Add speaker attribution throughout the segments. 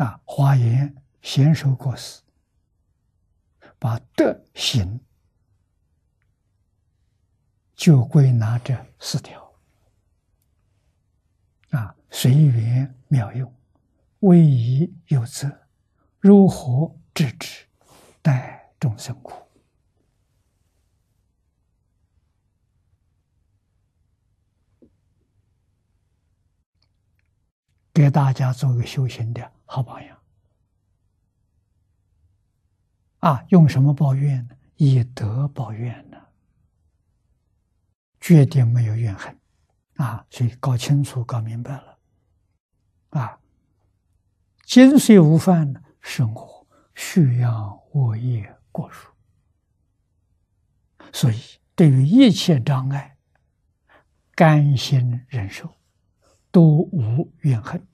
Speaker 1: 啊，华严贤寿过世，把德行就归纳这四条啊，随缘妙用，为宜有责，如何制止，待众生苦。给大家做个修行的好榜样啊！用什么报怨呢？以德报怨呢？决定没有怨恨啊！所以搞清楚、搞明白了啊！今虽无犯呢，生活蓄养恶业过数，所以对于一切障碍，甘心忍受，都无怨恨。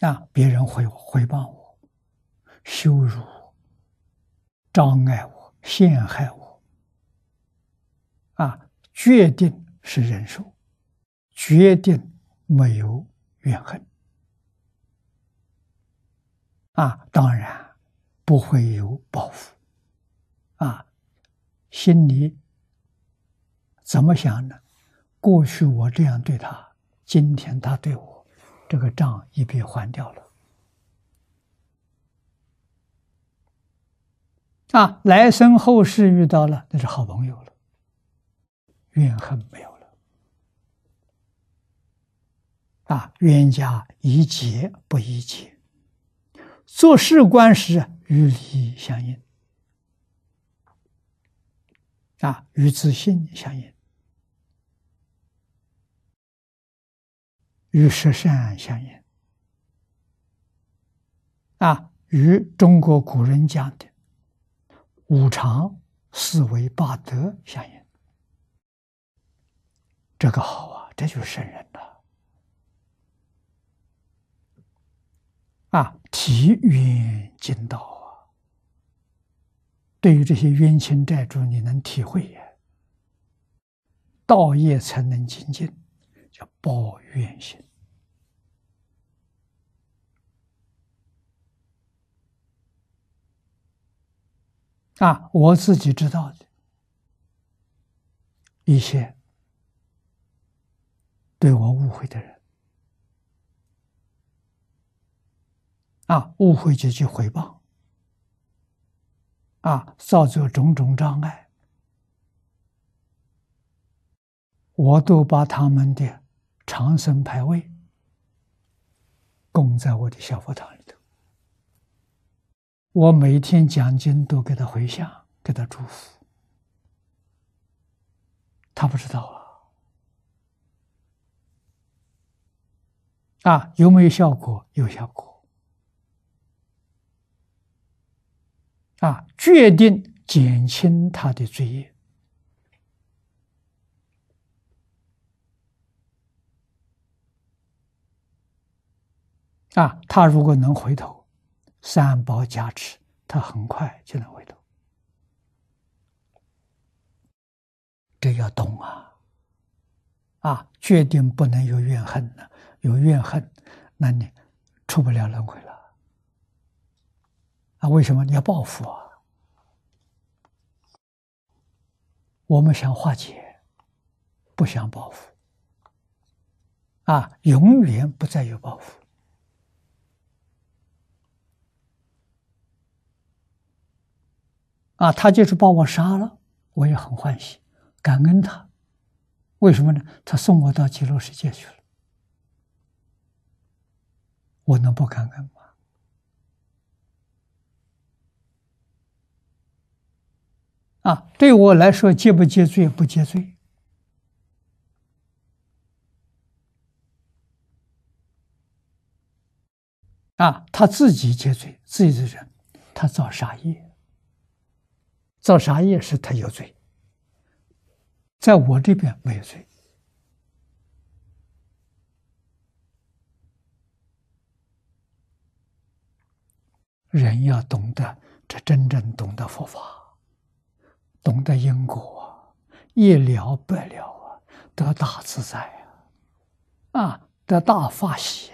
Speaker 1: 啊！别人会回报我、羞辱我、障碍我、陷害我，啊，决定是忍受，决定没有怨恨，啊，当然不会有报复，啊，心里怎么想呢？过去我这样对他，今天他对我。这个账一笔还掉了啊！来生后世遇到了，那是好朋友了，怨恨没有了啊！冤家宜解不宜结，做事观时与理相应啊，与自信相应。与十善相应啊，与中国古人讲的五常四维八德相应。这个好啊，这就是圣人了啊！体远近道啊，对于这些冤亲债主，你能体会呀？道业才能精进。叫抱怨心啊！我自己知道的一些对我误会的人啊，误会就去回报啊，造作种种障碍，我都把他们的。长生牌位供在我的小佛堂里头，我每天讲经都给他回向，给他祝福。他不知道啊，啊，有没有效果？有效果，啊，决定减轻他的罪业。啊，他如果能回头，三宝加持，他很快就能回头。这要懂啊！啊，决定不能有怨恨了，有怨恨，那你出不了轮回了。啊，为什么你要报复啊？我们想化解，不想报复。啊，永远不再有报复。啊，他就是把我杀了，我也很欢喜，感恩他。为什么呢？他送我到极乐世界去了，我能不感恩吗？啊，对我来说，接不接罪不接罪。啊，他自己接罪，自己的人，他造杀业。造杀业是他有罪，在我这边没有罪。人要懂得，这真正懂得佛法，懂得因果，一了百了啊，得大自在啊！啊，得大法喜。